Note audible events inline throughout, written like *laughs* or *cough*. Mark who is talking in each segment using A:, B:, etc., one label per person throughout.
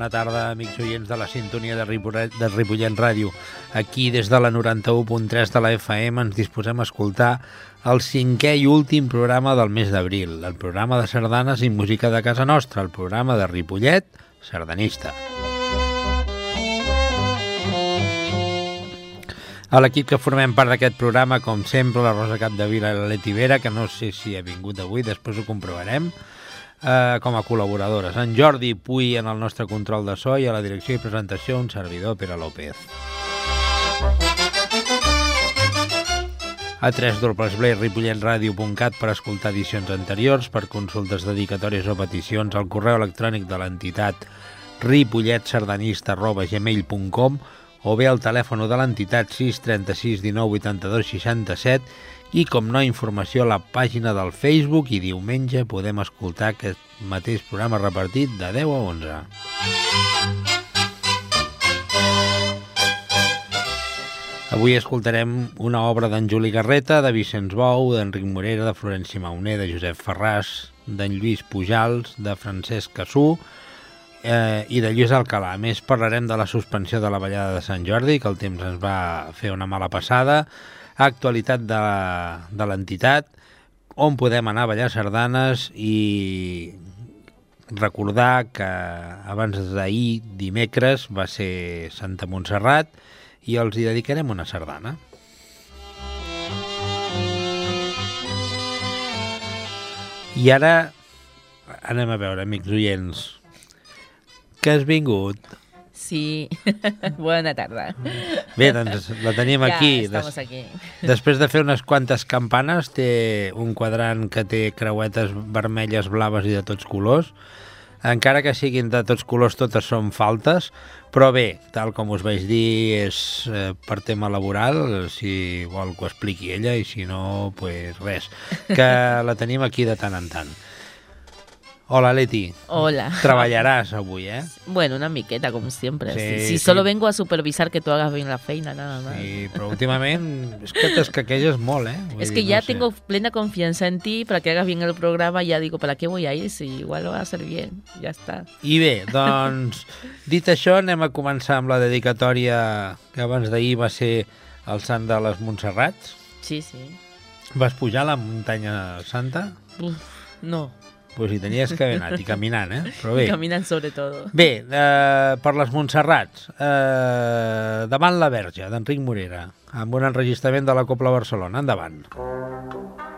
A: Bona tarda, amics oients de la sintonia de Ripollet, de Ripollet Ràdio. Aquí, des de la 91.3 de la FM, ens disposem a escoltar el cinquè i últim programa del mes d'abril, el programa de sardanes i música de casa nostra, el programa de Ripollet Sardanista. A l'equip que formem part d'aquest programa, com sempre, la Rosa Capdevila i la Leti Vera, que no sé si ha vingut avui, després ho comprovarem, eh, com a col·laboradores. En Jordi Puy en el nostre control de so i a la direcció i presentació un servidor, Pere López. A www.ripolletradio.cat per escoltar edicions anteriors, per consultes, dedicatòries o peticions al correu electrònic de l'entitat ripolletsardanista.gmail.com o bé al telèfon de l'entitat 636 19 82 67 i, com no, informació a la pàgina del Facebook i diumenge podem escoltar aquest mateix programa repartit de 10 a 11. Avui escoltarem una obra d'en Juli Garreta, de Vicenç Bou, d'Enric Morera, de Florenci Mauner, de Josep Ferràs, d'en Lluís Pujals, de Francesc Cassú eh, i de Lluís Alcalà. A més, parlarem de la suspensió de la ballada de Sant Jordi, que el temps ens va fer una mala passada, actualitat de, de l'entitat, on podem anar a ballar sardanes i recordar que abans d'ahir, dimecres, va ser Santa Montserrat i els hi dedicarem una sardana. I ara anem a veure, amics oients, que has vingut?
B: Sí, *laughs* buena tarda.
A: Bé, doncs la tenim
B: ja
A: aquí.
B: estamos aquí.
A: Després de fer unes quantes campanes, té un quadrant que té creuetes vermelles, blaves i de tots colors. Encara que siguin de tots colors, totes són faltes, però bé, tal com us vaig dir, és eh, per tema laboral, si vol que ho expliqui ella, i si no, pues res, que la tenim aquí de tant en tant. Hola, Leti.
B: Hola.
A: Treballaràs avui, eh?
B: Bueno, una miqueta, como siempre.
A: Sí,
B: si si
A: sí.
B: solo vengo a supervisar que tú hagas bien la feina, nada más.
A: Sí, però últimament és que t'escaquelles molt, eh? Vull
B: Es
A: dir,
B: que ya
A: no sé.
B: tengo plena confianza en ti para que hagas bien el programa. Ya digo, ¿para qué voy a ir? Si igual lo vas a hacer bien. Ya está.
A: I bé, *laughs* doncs, dit això, anem a començar amb la dedicatòria que abans d'ahir va ser el Sant de les Montserrats.
B: Sí, sí.
A: Vas pujar a la muntanya santa?
B: Uf, no.
A: Pues hi tenies que haver anat, i caminant, eh? Però bé.
B: Caminan sobre todo.
A: Bé, eh, per les Montserrats, eh, davant la Verge, d'Enric Morera, amb un enregistrament de la Copla Barcelona. Endavant. per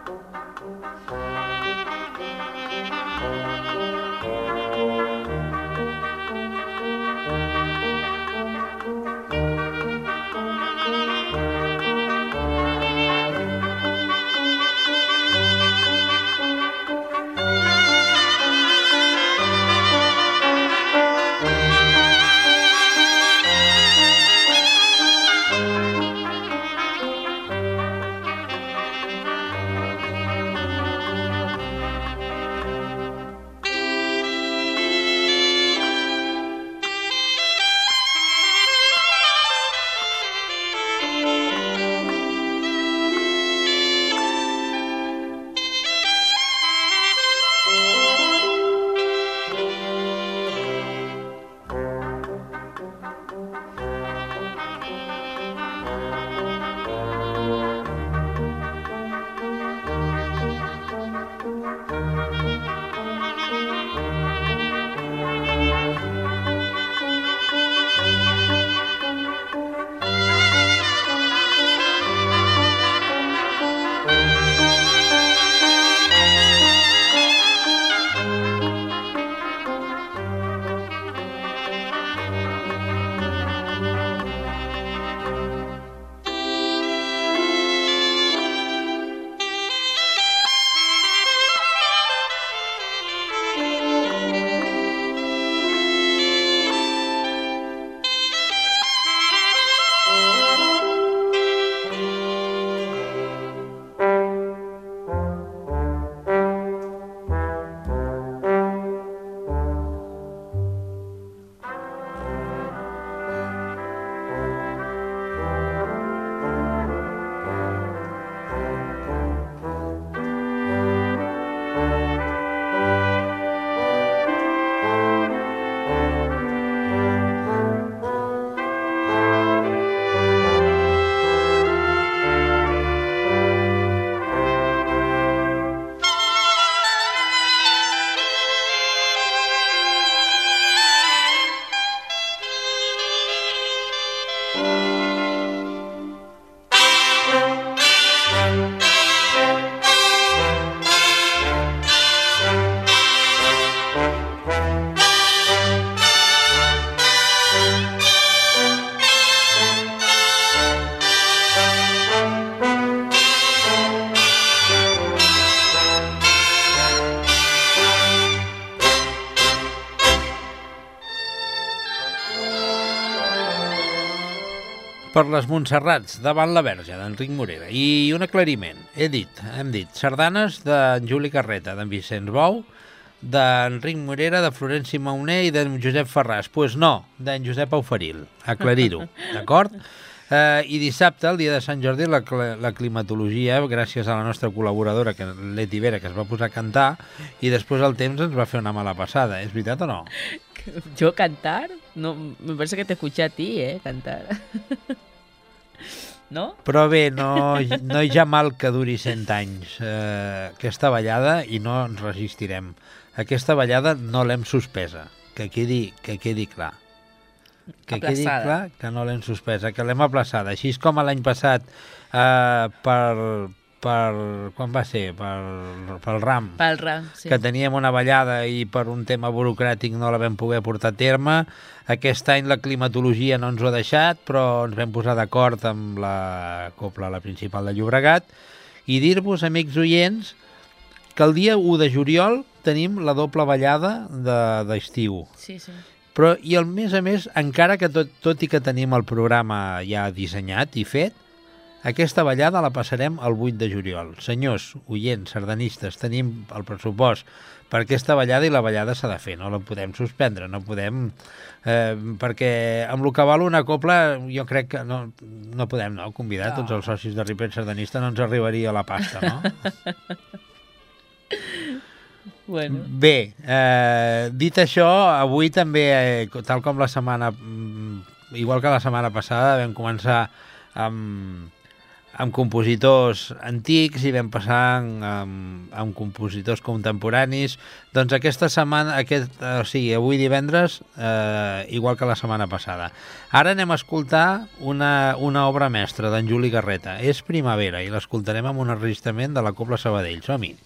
A: les Montserrats, davant la Verge, d'Enric Morera. I un aclariment. He dit, hem dit, sardanes d'en Juli Carreta, d'en Vicenç Bou, d'Enric Morera, de Florenci Mauner i d'en Josep Ferràs. Doncs pues no, d'en Josep Auferil. Aclarir-ho, *laughs* d'acord? Eh, I dissabte, el dia de Sant Jordi, la, la climatologia, gràcies a la nostra col·laboradora, que Leti Vera, que es va posar a cantar, i després el temps ens va fer una mala passada. És veritat o no?
B: ¿Yo cantar? No, me parece que te escuché a ti, ¿eh? Cantar. *laughs* ¿No?
A: Però bé, no, no hi ha mal que duri 100 anys eh, aquesta ballada i no ens resistirem. Aquesta ballada no l'hem suspesa, que quedi, que quedi clar. Que quedi
B: Aplaçada.
A: clar que no l'hem suspesa, que l'hem aplaçada. Així com l'any passat eh, per, per... quan va ser? Per, pel RAM.
B: Pel ram, sí.
A: que teníem una ballada i per un tema burocràtic no la vam poder portar a terme. Aquest any la climatologia no ens ho ha deixat, però ens vam posar d'acord amb la copla, la principal de Llobregat, i dir-vos, amics oients, que el dia 1 de juliol tenim la doble ballada de- d'estiu. De,
B: Sí, sí.
A: però, i a més a més, encara que tot, tot i que tenim el programa ja dissenyat i fet, aquesta ballada la passarem el 8 de juliol. Senyors, oients, sardanistes, tenim el pressupost per aquesta ballada i la ballada s'ha de fer, no la podem suspendre, no podem... Eh, perquè amb el que val una copla jo crec que no, no podem no, convidar
B: No.
A: tots els socis de Ripet Sardanista, no ens arribaria la pasta, no? *laughs*
B: Bueno,
A: Bé, eh, dit això, avui també, eh, tal com la setmana... mm, Igual que la setmana passada, vam començar amb, amb compositors antics i vam passar amb, amb compositors contemporanis. Doncs aquesta setmana, aquest, eh, o sigui, avui divendres, eh, igual que la setmana passada. Ara anem a escoltar una, una obra mestra d'en Juli Garreta. És Primavera i l'escoltarem amb un enregistrament de la Copla Sabadell. Som-hi.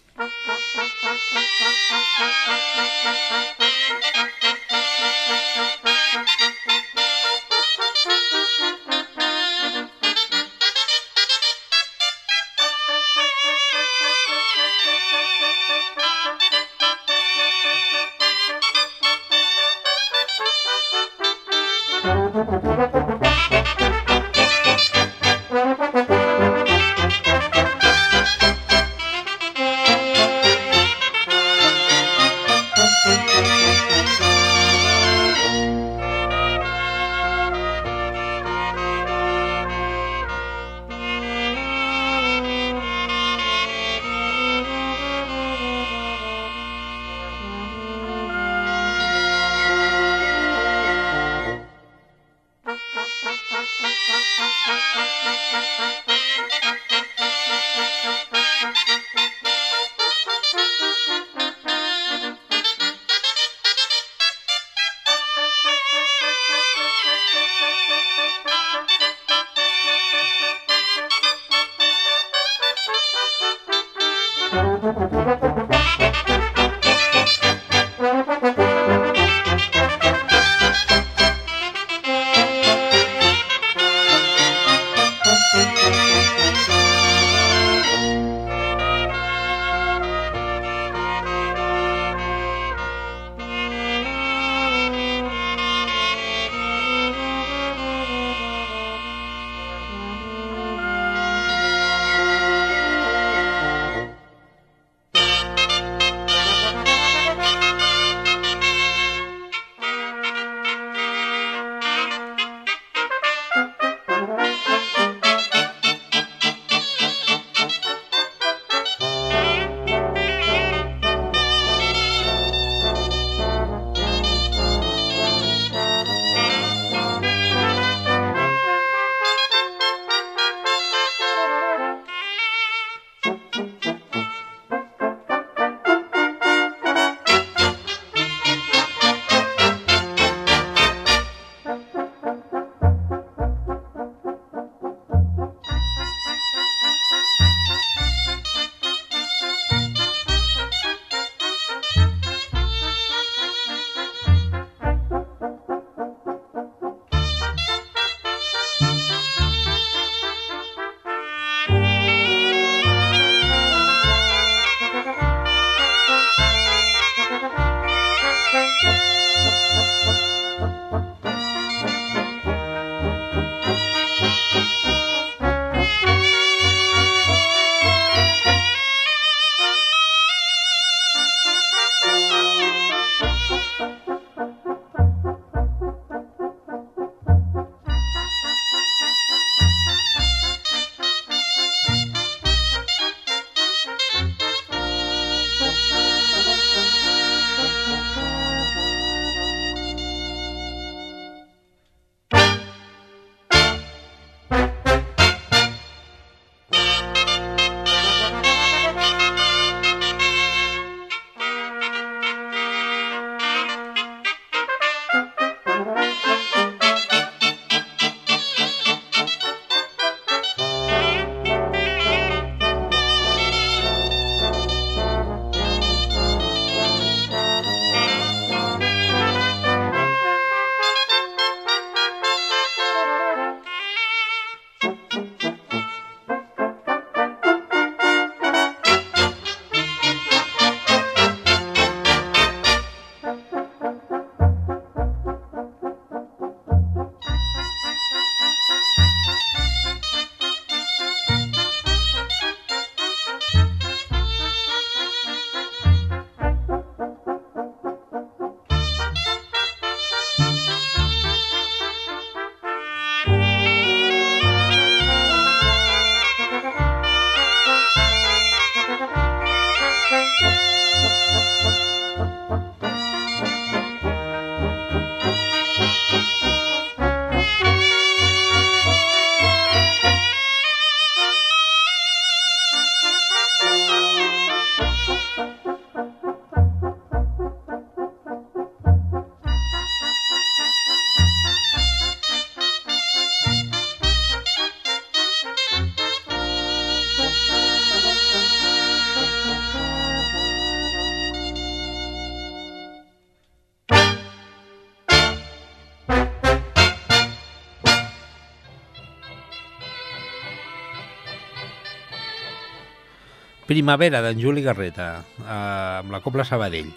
A: Primavera, d'en Juli Garreta, eh, amb la Copla Sabadell.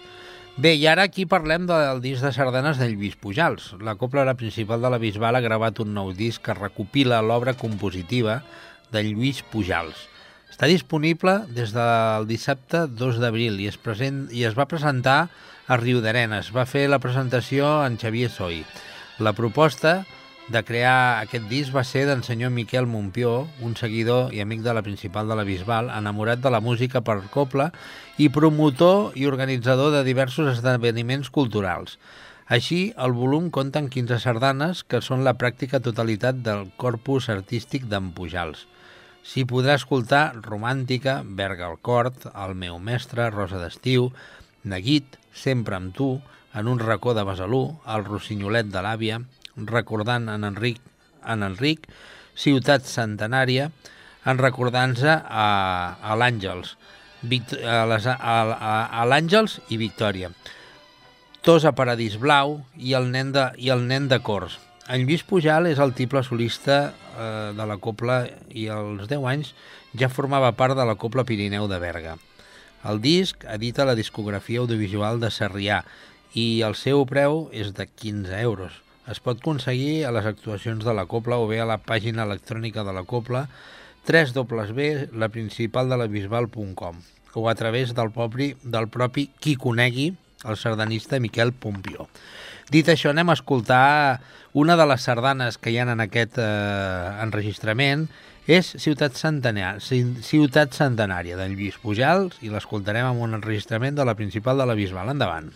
A: Bé, i ara aquí parlem del disc de sardanes del Lluís Pujals. La Copla la principal de la Bisbal ha gravat un nou disc que recopila l'obra compositiva de Lluís Pujals. Està disponible des del dissabte 2 d'abril i, es present, i es va presentar a Riu d'Arenes. Va fer la presentació en Xavier Soi. La proposta de crear aquest disc va ser d'en senyor Miquel Montpió, un seguidor i amic de la principal de la Bisbal, enamorat de la música per copla i promotor i organitzador de diversos esdeveniments culturals. Així, el volum compta amb 15 sardanes, que són la pràctica totalitat del corpus artístic d'en Pujals. S'hi podrà escoltar Romàntica, Berga al Cort, El meu mestre, Rosa d'estiu, Neguit, Sempre amb tu, En un racó de Besalú, El rossinyolet de l'àvia, recordant en Enric, en Enric Ciutat Centenària, en recordant-se a, a l'Àngels, a, les, a, a, a l'Àngels i Victòria. Tos a Paradís Blau i el nen de, i el nen de Cors. En Lluís Pujal és el tiple solista eh, de la Copla i als 10 anys ja formava part de la Copla Pirineu de Berga. El disc edita la discografia audiovisual de Sarrià i el seu preu és de 15 euros. Es pot aconseguir a les actuacions de la Copla o bé a la pàgina electrònica de la Copla www.laprincipaldelabisbal.com o a través del propi, del propi qui conegui el sardanista Miquel Pompió. Dit això, anem a escoltar una de les sardanes que hi ha en aquest eh, enregistrament, és Ciutat Centenària, Ciutat Centenària d'en Lluís Pujals i l'escoltarem amb un enregistrament de la principal de la Bisbal. Endavant.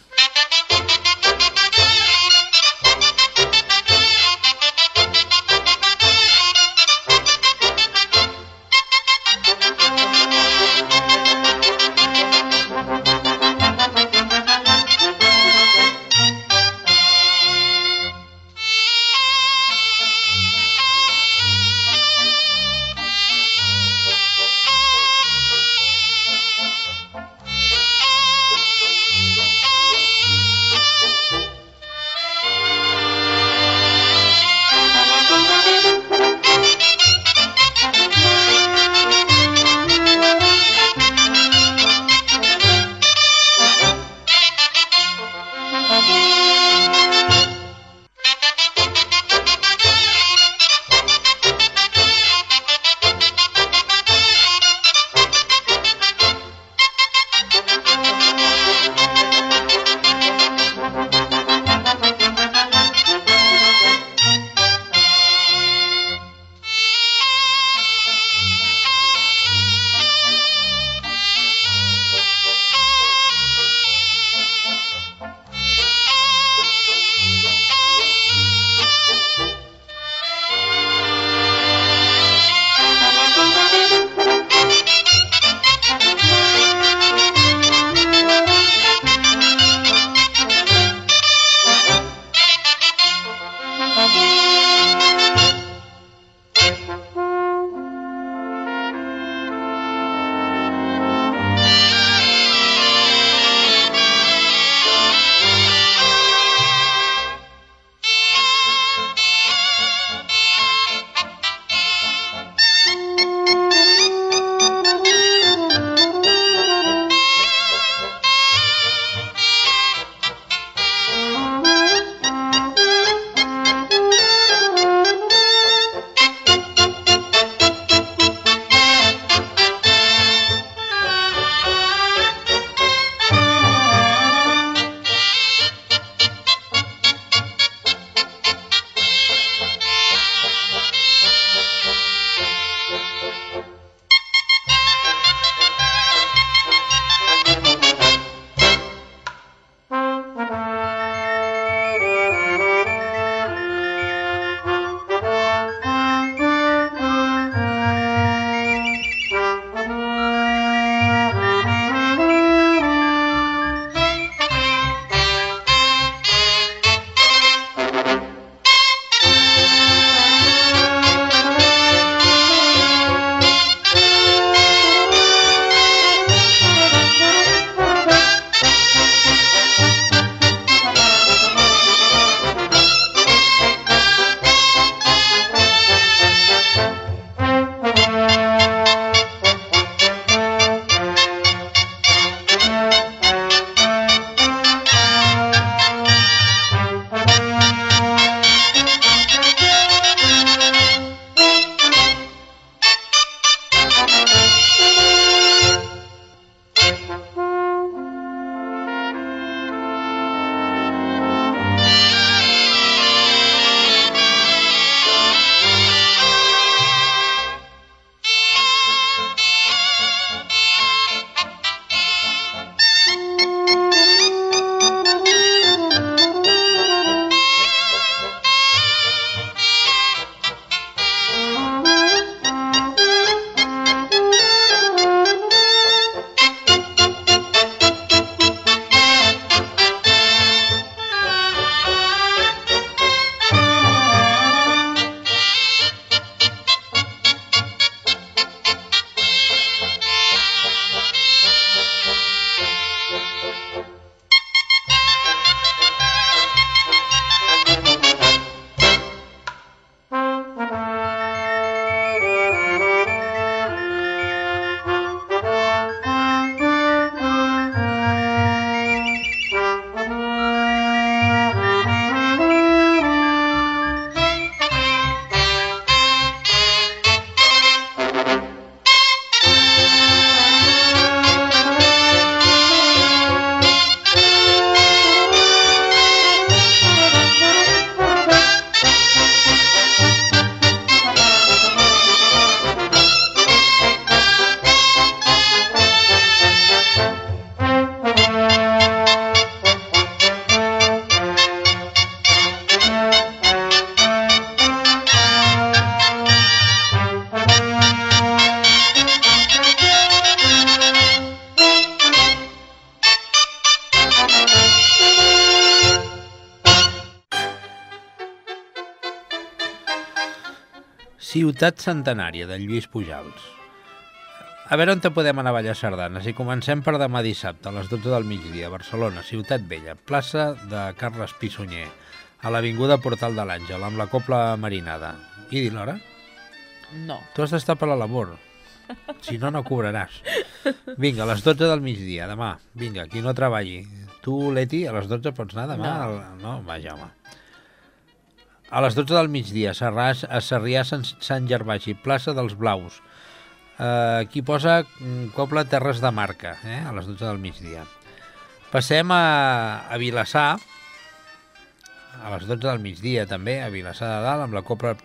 A: Ciutat centenària de Lluís Pujals. A veure on te podem anar a ballar sardanes. I comencem per demà dissabte, a les 12 del migdia, Barcelona, Ciutat Vella, plaça de Carles Pissunyer, a l'Avinguda Portal de l'Àngel, amb la Copla Marinada. I di l'hora?
B: No.
A: Tu has d'estar per la labor. Si no, no cobraràs. Vinga, a les 12 del migdia, demà. Vinga, qui no treballi. Tu, Leti, a les 12 pots anar demà?
B: No.
A: Al- no? Vaja, home. A les 12 del migdia, a Sarràs, a Sarrià Sant, Sant Gervasi, plaça dels Blaus. Eh, aquí posa mm, Copla Terres de Marca, eh, a les 12 del migdia. Passem a, a Vilassar, a les 12 del migdia també, a Vilassar de Dalt, amb la Copla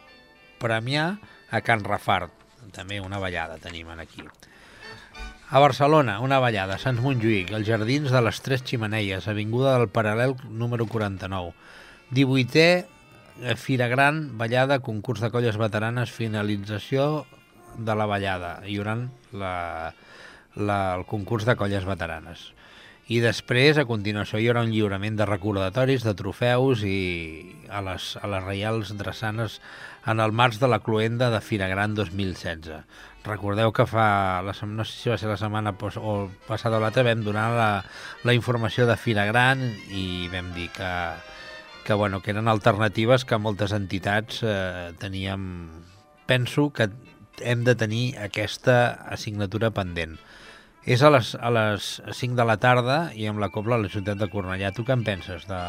A: Premià a Can Rafart. També una ballada tenim aquí. A Barcelona, una ballada, Sants Montjuïc, als Jardins de les Tres Ximeneies, avinguda del Paral·lel número 49. 18è eh, Fira Gran, ballada, concurs de colles veteranes, finalització de la ballada. Hi haurà la, la, el concurs de colles veteranes. I després, a continuació, hi haurà un lliurament de recordatoris, de trofeus i a les, a les Reials Drassanes en el març de la cluenda de Fira Gran 2016. Recordeu que fa, la, no sé si va ser la setmana o passada o l'altra, vam donar la, la informació de Fira Gran i vam dir que, que, bueno, que eren alternatives que moltes entitats eh, teníem... Penso que hem de tenir aquesta assignatura pendent. És a les, a les 5 de la tarda i amb la Copla a la ciutat de Cornellà. Tu què en penses de,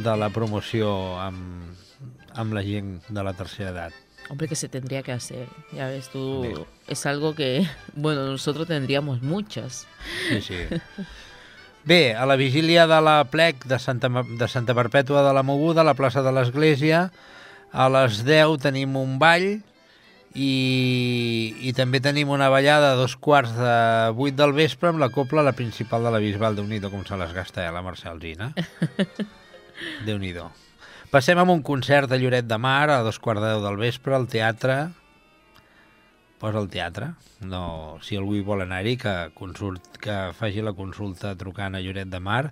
A: de la promoció amb, amb la gent de la tercera edat?
B: Hombre, que se tendría que hacer. Ya ves tú,
A: Bien.
B: es algo que, bueno, nosotros tendríamos muchas.
A: Sí, sí. *laughs* Bé, a la vigília de la plec de Santa, de Santa Perpètua de la Moguda, a la plaça de l'Església, a les 10 tenim un ball i, i també tenim una ballada a dos quarts de 8 del vespre amb la copla a la principal de la Bisbal. Déu-n'hi-do com se les gasta eh, la Mercè Alzina. *laughs* Déu-n'hi-do. Passem amb un concert de Lloret de Mar a dos quarts de 10 del vespre al teatre posa el teatre. No, si algú hi vol anar-hi, que, consult, que faci la consulta trucant a Lloret de Mar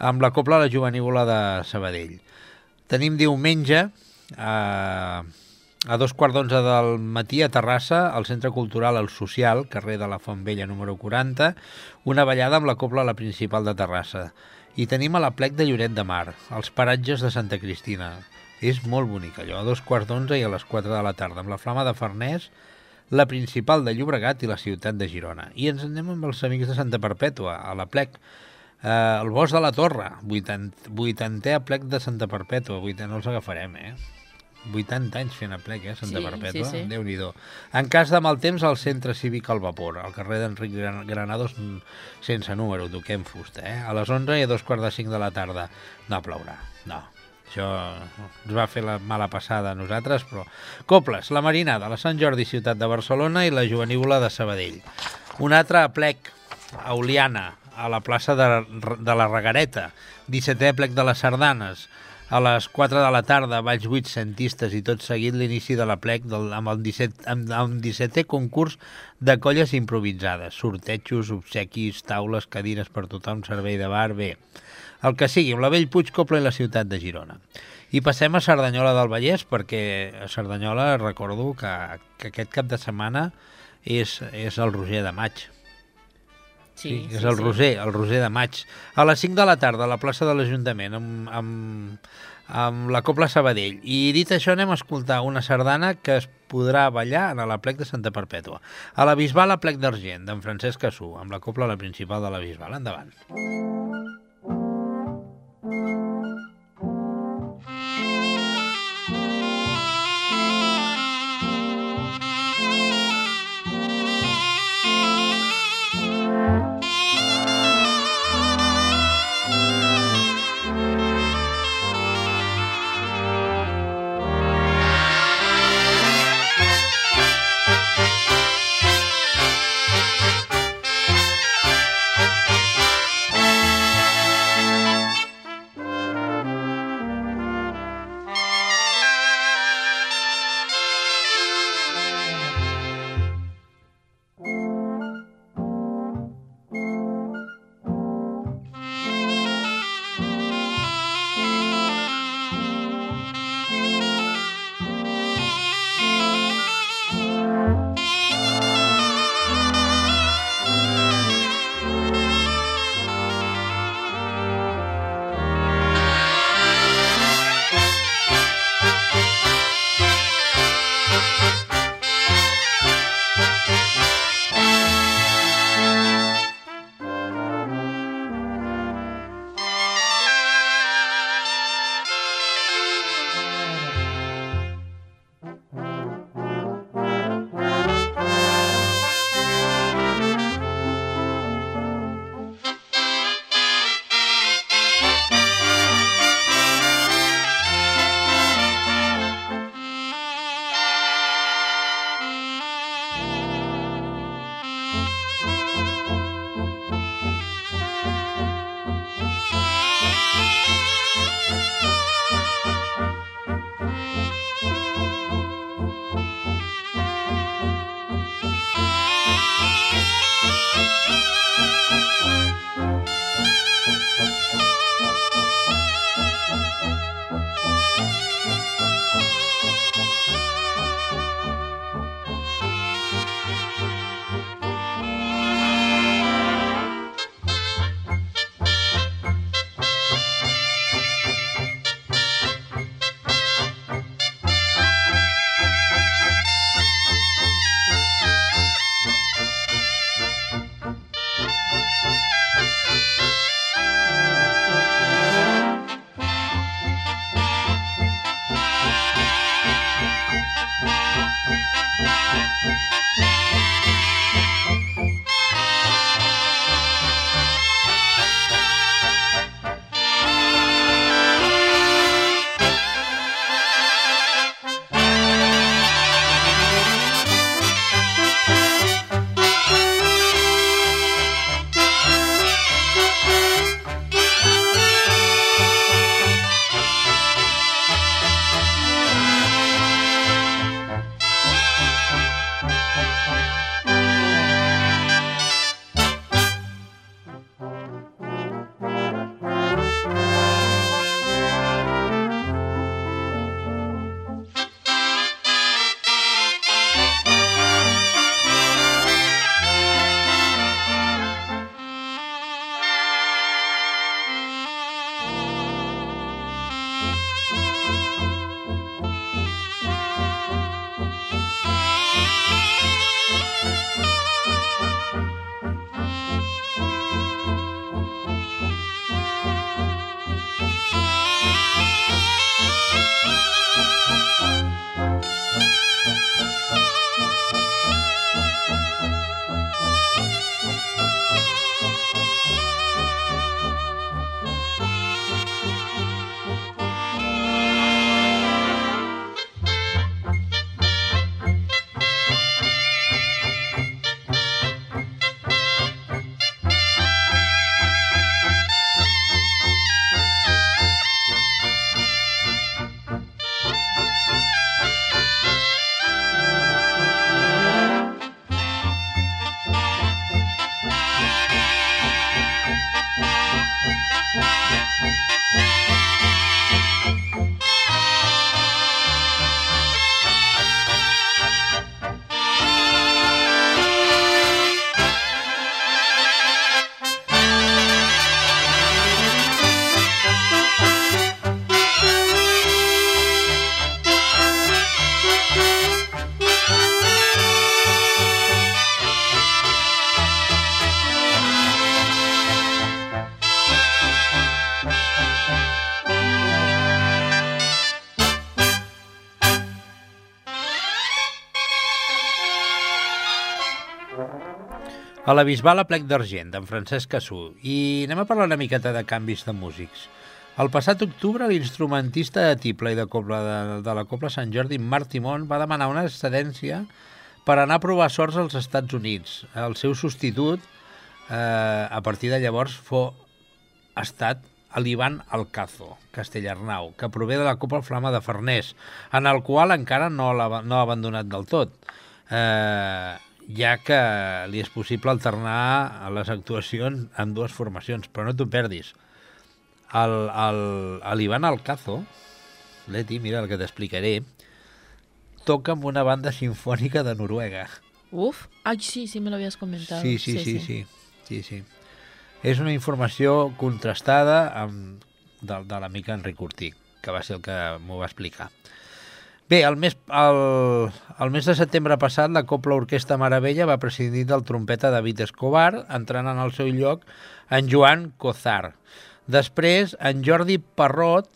A: amb la Copla La Jovenívola de Sabadell. Tenim diumenge a, a dos quarts d'onze del matí a Terrassa, al Centre Cultural El Social, carrer de la Font Vella número 40, una ballada amb la Copla La Principal de Terrassa. I tenim a la plec de Lloret de Mar, als paratges de Santa Cristina. És molt bonic allò, a dos quarts d'onze i a les 4 de la tarda, amb la flama de Farners, la principal de Llobregat i la ciutat de Girona. I ens anem amb els amics de Santa Perpètua, a la plec. Eh, el Bosc de la Torre, 80, 80è plec de Santa Perpètua, 80, no els agafarem, eh? 80 anys fent a plec, eh, Santa
B: Sí,
A: Perpètua,
B: sí, sí.
A: Déu-n'hi-do. En cas de mal temps, al centre cívic al vapor, al carrer d'Enric Gran- Granados, mm, sense número, toquem fusta, eh? A les 11 i a dos quarts de 5 de la tarda. No plourà, no. Això ens va fer la mala passada a nosaltres, però... Coples, la Marinada, la Sant Jordi Ciutat de Barcelona i la Jovenívola de Sabadell. Un altre plec, a Oliana, a la plaça de, de la Regareta. 17è plec de les Sardanes. A les 4 de la tarda, Valls 8 centistes i tot seguit l'inici de la plec del, amb el 17, amb, amb 17è concurs de colles improvisades. Sortejos, obsequis, taules, cadires per tothom, servei de bar, bé el que sigui, amb la Bellpuig, Copla i la ciutat de Girona. I passem a Cerdanyola del Vallès, perquè a Cerdanyola recordo que, que aquest cap de setmana és, és el Roger de Maig. Sí, és el Roser, el Roser de Maig. A les 5 de la tarda, a la plaça de l'Ajuntament, amb, amb, amb la Copla Sabadell. I dit això, anem a escoltar una sardana que es podrà ballar a la plec de Santa Perpètua. A la Bisbal, a plec d'Argent, d'en Francesc Cassú, amb la Copla la principal de la Bisbal. Endavant. Música A la Bisbal a plec d'argent, d'en Francesc Cassú. I anem a parlar una miqueta de canvis de músics. El passat octubre, l'instrumentista de tiple i de, cobla de, de la Copla Sant Jordi, Marc Timon, va demanar una excedència per anar a provar sorts als Estats Units. El seu substitut, eh, a partir de llavors, fou ha estat l'Ivan Alcazo, Castellarnau, que prové de la Copa Flama de Farners, en el qual encara no l'ha no ha abandonat del tot, eh, ja que li és possible alternar les actuacions amb dues formacions, però no t'ho perdis. L'Ivan Alcazo, Leti, mira el que t'explicaré, toca amb una banda sinfònica de Noruega.
B: Uf, ay, sí, sí me lo habías comentado.
A: Sí, sí, sí, sí. sí, sí, sí. És una informació contrastada amb, de, de l'amic Enric Ortí, que va ser el que m'ho va explicar. Bé, el mes, el, el mes de setembre passat, la Copla Orquestra Maravella va presidir del trompeta David Escobar, entrant en el seu lloc en Joan Cozar. Després, en Jordi Parrot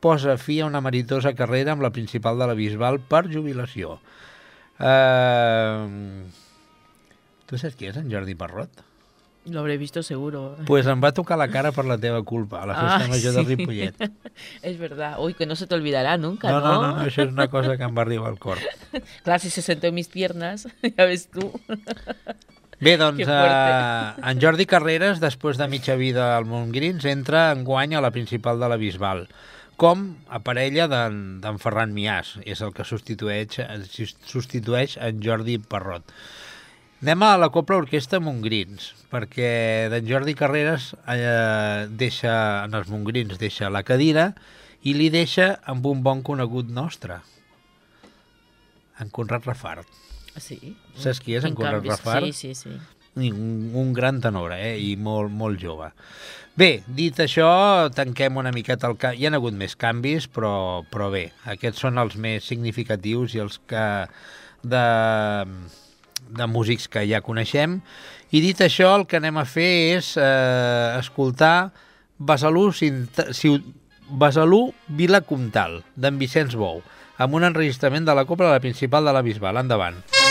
A: posa fi a una meritosa carrera amb la principal de la Bisbal per jubilació. Uh... Tu saps qui és en Jordi Parrot?
B: Lo habré visto seguro.
A: Pues em va tocar la cara per la teva culpa, a la festa ah, major sí. de Ripollet. *laughs*
B: és verdad. Uy, que no se te olvidará nunca,
A: no,
B: ¿no?
A: No, no, no, això és una cosa que em va arribar al cor. *laughs*
B: Clar, si se sentó en mis piernas, *laughs* ja ves tu.
A: Bé, doncs, eh, en Jordi Carreras, després de mitja vida al Montgrins, entra en guany a la principal de la Bisbal com a parella d'en Ferran Miàs, és el que substitueix, substitueix en Jordi Parrot. Anem a la Copla Orquestra Montgrins, perquè d'en Jordi Carreras eh, deixa, en els Montgrins deixa la cadira i li deixa amb un bon conegut nostre, en Conrad Rafart.
B: Sí.
A: Saps qui és en, en Conrad canvis, Rafart?
B: Sí, sí, sí.
A: Un, un gran tenor, eh? I molt, molt jove. Bé, dit això, tanquem una miqueta el. Hi ha hagut més canvis, però, però bé, aquests són els més significatius i els que de de músics que ja coneixem. I dit això, el que anem a fer és eh, escoltar Besalú, Besalú Vila Comtal, d'en Vicenç Bou, amb un enregistrament de la Copla de la Principal de la Bisbal. Endavant.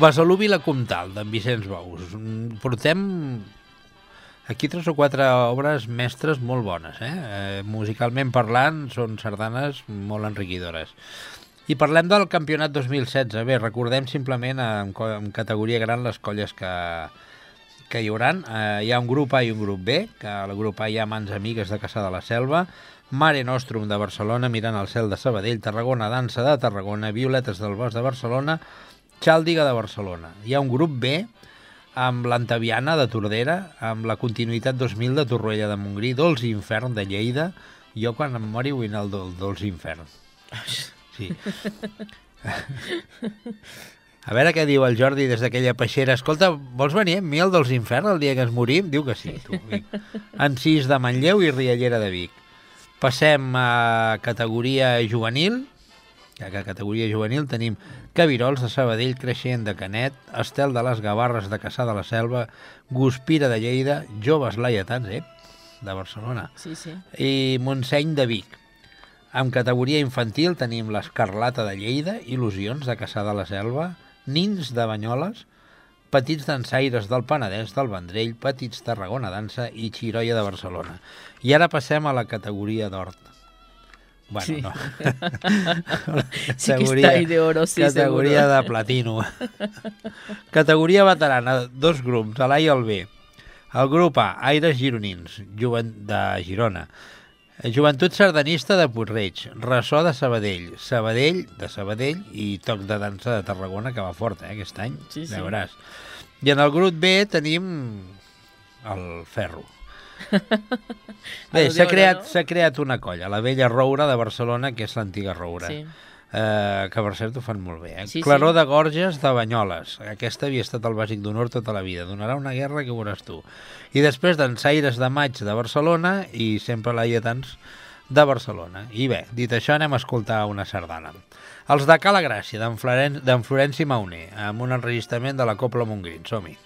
A: Besalú Comtal, d'en Vicenç Bous. Mm, Portem aquí tres o quatre obres mestres molt bones. Eh? eh musicalment parlant, són sardanes molt enriquidores. I parlem del campionat 2016. Bé, recordem simplement en, en categoria gran les colles que, que hi haurà. Eh, hi ha un grup A i un grup B, que al grup A hi ha Mans Amigues de Caçà de la Selva, Mare Nostrum de Barcelona, Mirant al cel de Sabadell, Tarragona Dansa de Tarragona, Violetes del Bosc de Barcelona, Xàldiga de Barcelona. Hi ha un grup B amb l'Antaviana de Tordera, amb la continuïtat 2000 de Torroella de Montgrí, Dols Infern de Lleida. Jo quan em mori vull anar al Dol, Dols Infern. Sí. A veure què diu el Jordi des d'aquella peixera. Escolta, vols venir amb mi al Dols Infern el dia que ens morim? Diu que sí. Tu, Encís de Manlleu i Riallera de Vic. Passem a categoria juvenil, que a categoria juvenil tenim Cavirols de Sabadell, Creixent de Canet, Estel de les Gavarres de Caçà de la Selva, Guspira de Lleida, Joves Laietans, eh? de Barcelona,
B: sí, sí.
A: i Montseny de Vic. En categoria infantil tenim l'Escarlata de Lleida, Il·lusions de Caçà de la Selva, Nins de Banyoles, Petits dansaires del Penedès, del Vendrell, Petits Tarragona Dansa i Xiroia de Barcelona. I ara passem a la categoria d'hort. Bueno,
B: sí.
A: no. *laughs*
B: sí que està ahí de oro, sí,
A: categoria
B: seguro.
A: de platino. *laughs* categoria veterana, dos grups, l'A i el B. El grup A, Aires Gironins, juvent de Girona. Joventut Sardanista de Puigreig, Ressò de Sabadell, Sabadell de Sabadell i Toc de Dansa de Tarragona, que va fort, eh, aquest any,
B: Sí, sí.
A: veuràs. I en el grup B tenim el Ferro. Bé, s'ha creat,
B: no?
A: creat una colla, la vella Roura de Barcelona, que és l'antiga Roura.
B: Sí.
A: Eh, que per cert ho fan molt bé. Eh?
B: Sí,
A: Claró
B: sí.
A: de Gorges de Banyoles. Aquesta havia estat el bàsic d'honor tota la vida. Donarà una guerra que veuràs tu. I després d'Ensaires de Maig de Barcelona i sempre laietans de Barcelona. I bé, dit això, anem a escoltar una sardana. Els de Cala Gràcia, d'en Floren Florenci Mauner, amb un enregistrament de la Copla Montgrin. Som-hi.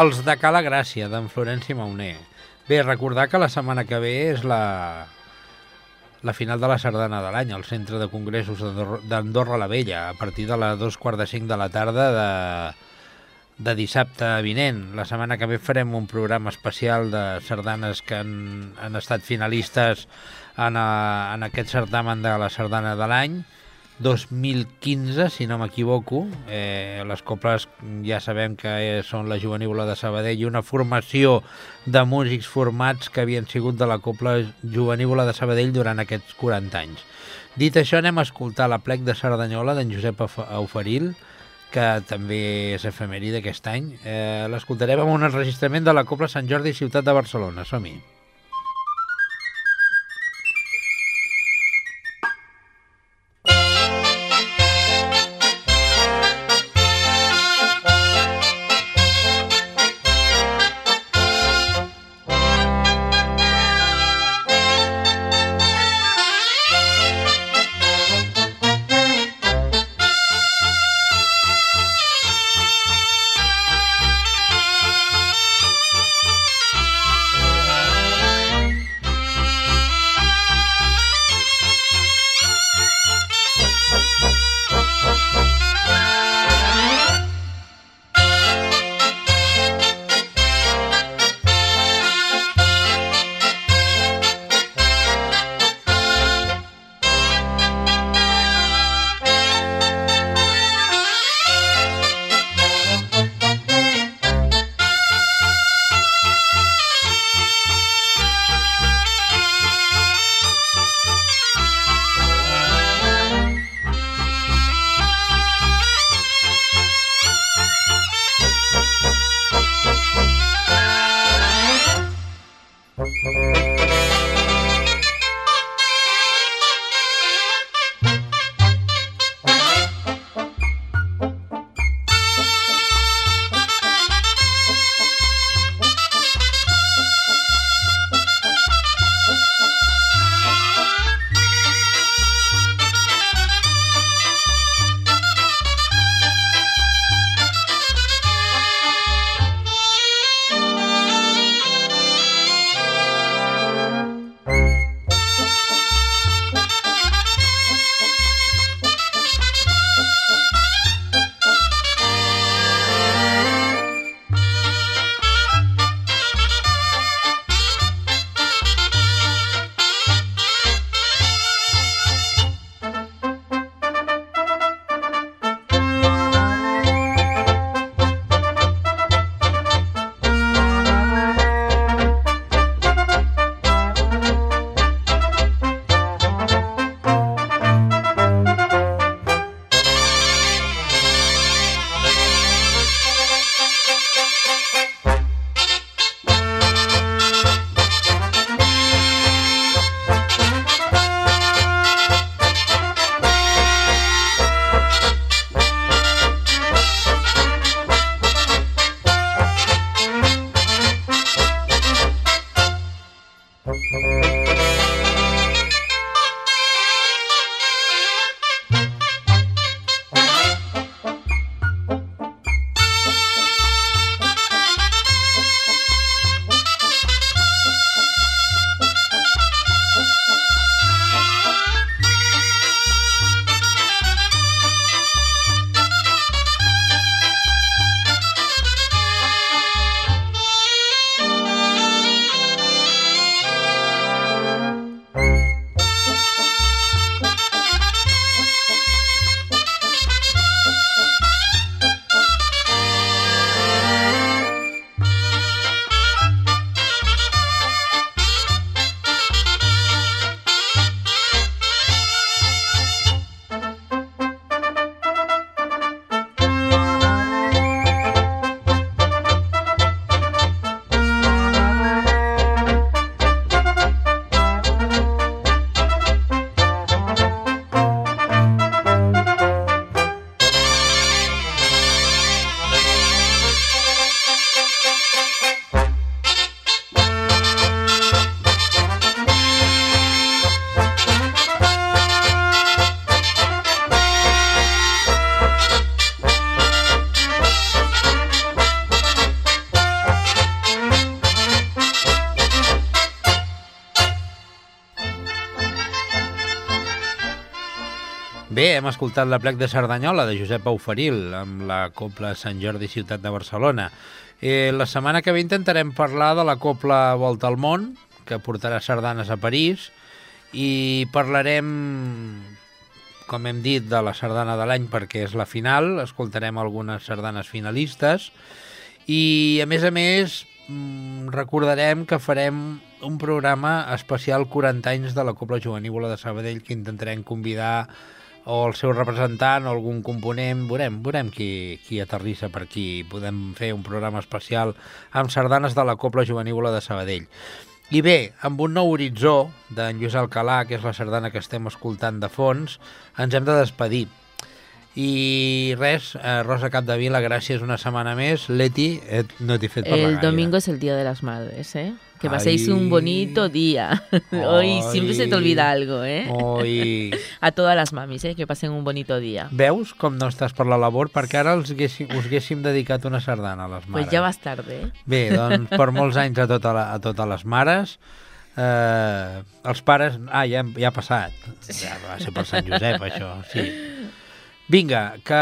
A: Els de Cala Gràcia, d'en Florenci Mauner. Bé, recordar que la setmana que ve és la, la final de la sardana de l'any al Centre de Congressos d'Andorra la Vella, a partir de les dos quarts de cinc de la tarda de, de dissabte vinent. La setmana que ve farem un programa especial de sardanes que han, han estat finalistes en, a, en aquest certamen de la sardana de l'any 2015, si no m'equivoco. Eh, les coples ja sabem que eh, són la Juvenívola de Sabadell i una formació de músics formats que havien sigut de la copla Juvenívola de Sabadell durant aquests 40 anys. Dit això, anem a escoltar la plec de Sardanyola d'en Josep Auferil, que també és efemèride aquest any. Eh, L'escoltarem amb un enregistrament de la Copla Sant Jordi Ciutat de Barcelona. Som-hi. Bé, hem escoltat la plec de Cerdanyola de Josep Auferil amb la Copla Sant Jordi Ciutat de Barcelona. Eh, la setmana que ve intentarem parlar de la Copla Volta al Món, que portarà sardanes a París, i parlarem, com hem dit, de la sardana de l'any perquè és la final, escoltarem algunes sardanes finalistes, i a més a més mm, recordarem que farem un programa especial 40 anys de la Copla Juvenívola de Sabadell que intentarem convidar o el seu representant o algun component, veurem, veurem qui, qui aterrissa per aquí. Podem fer un programa especial amb sardanes de la Copla Juvenívola de Sabadell. I bé, amb un nou horitzó d'en Lluís Alcalà, que és la sardana que estem escoltant de fons, ens hem de despedir. I res, eh, Rosa Capdevila, gràcies una setmana més. Leti, eh, no t'he fet parlar
B: El
A: gaire.
B: domingo es el Día de las Madres, ¿eh? Que
A: Ay.
B: paséis un bonito día. *laughs* Hoy siempre se te
A: Ai.
B: olvida algo, ¿eh?
A: Oi. *laughs*
B: A todas las mamis, ¿eh? Que pasen un bonito día.
A: Veus com no estàs per la labor? Perquè ara els haguéssim, us haguéssim dedicat una sardana a les mares.
B: Pues ya vas tarde, ¿eh?
A: Bé, doncs per molts *laughs* anys a, tota la, a totes les mares. Eh, els pares... Ah, ja, ja ha passat. Ja va ser per Sant Josep, això, sí. Vinga, que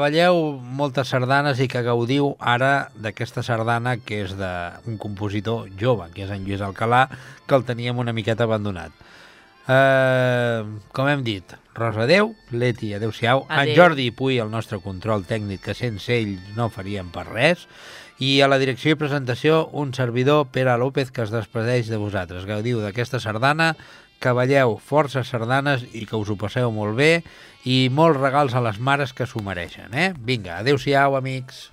A: balleu moltes sardanes i que gaudiu ara d'aquesta sardana que és d'un compositor jove, que és en Lluís Alcalà, que el teníem una miqueta abandonat. Eh, com hem dit, Rosa, adeu, Leti, adeu-siau, en. Jordi Puy, el nostre control tècnic, que sense ell no faríem per res, i a la direcció i presentació un servidor, Pere López, que es despedeix de vosaltres. Gaudiu d'aquesta sardana, que balleu forces sardanes i que us ho passeu molt bé i molts regals a les mares que s'ho mereixen, eh? Vinga, adeu-siau, amics.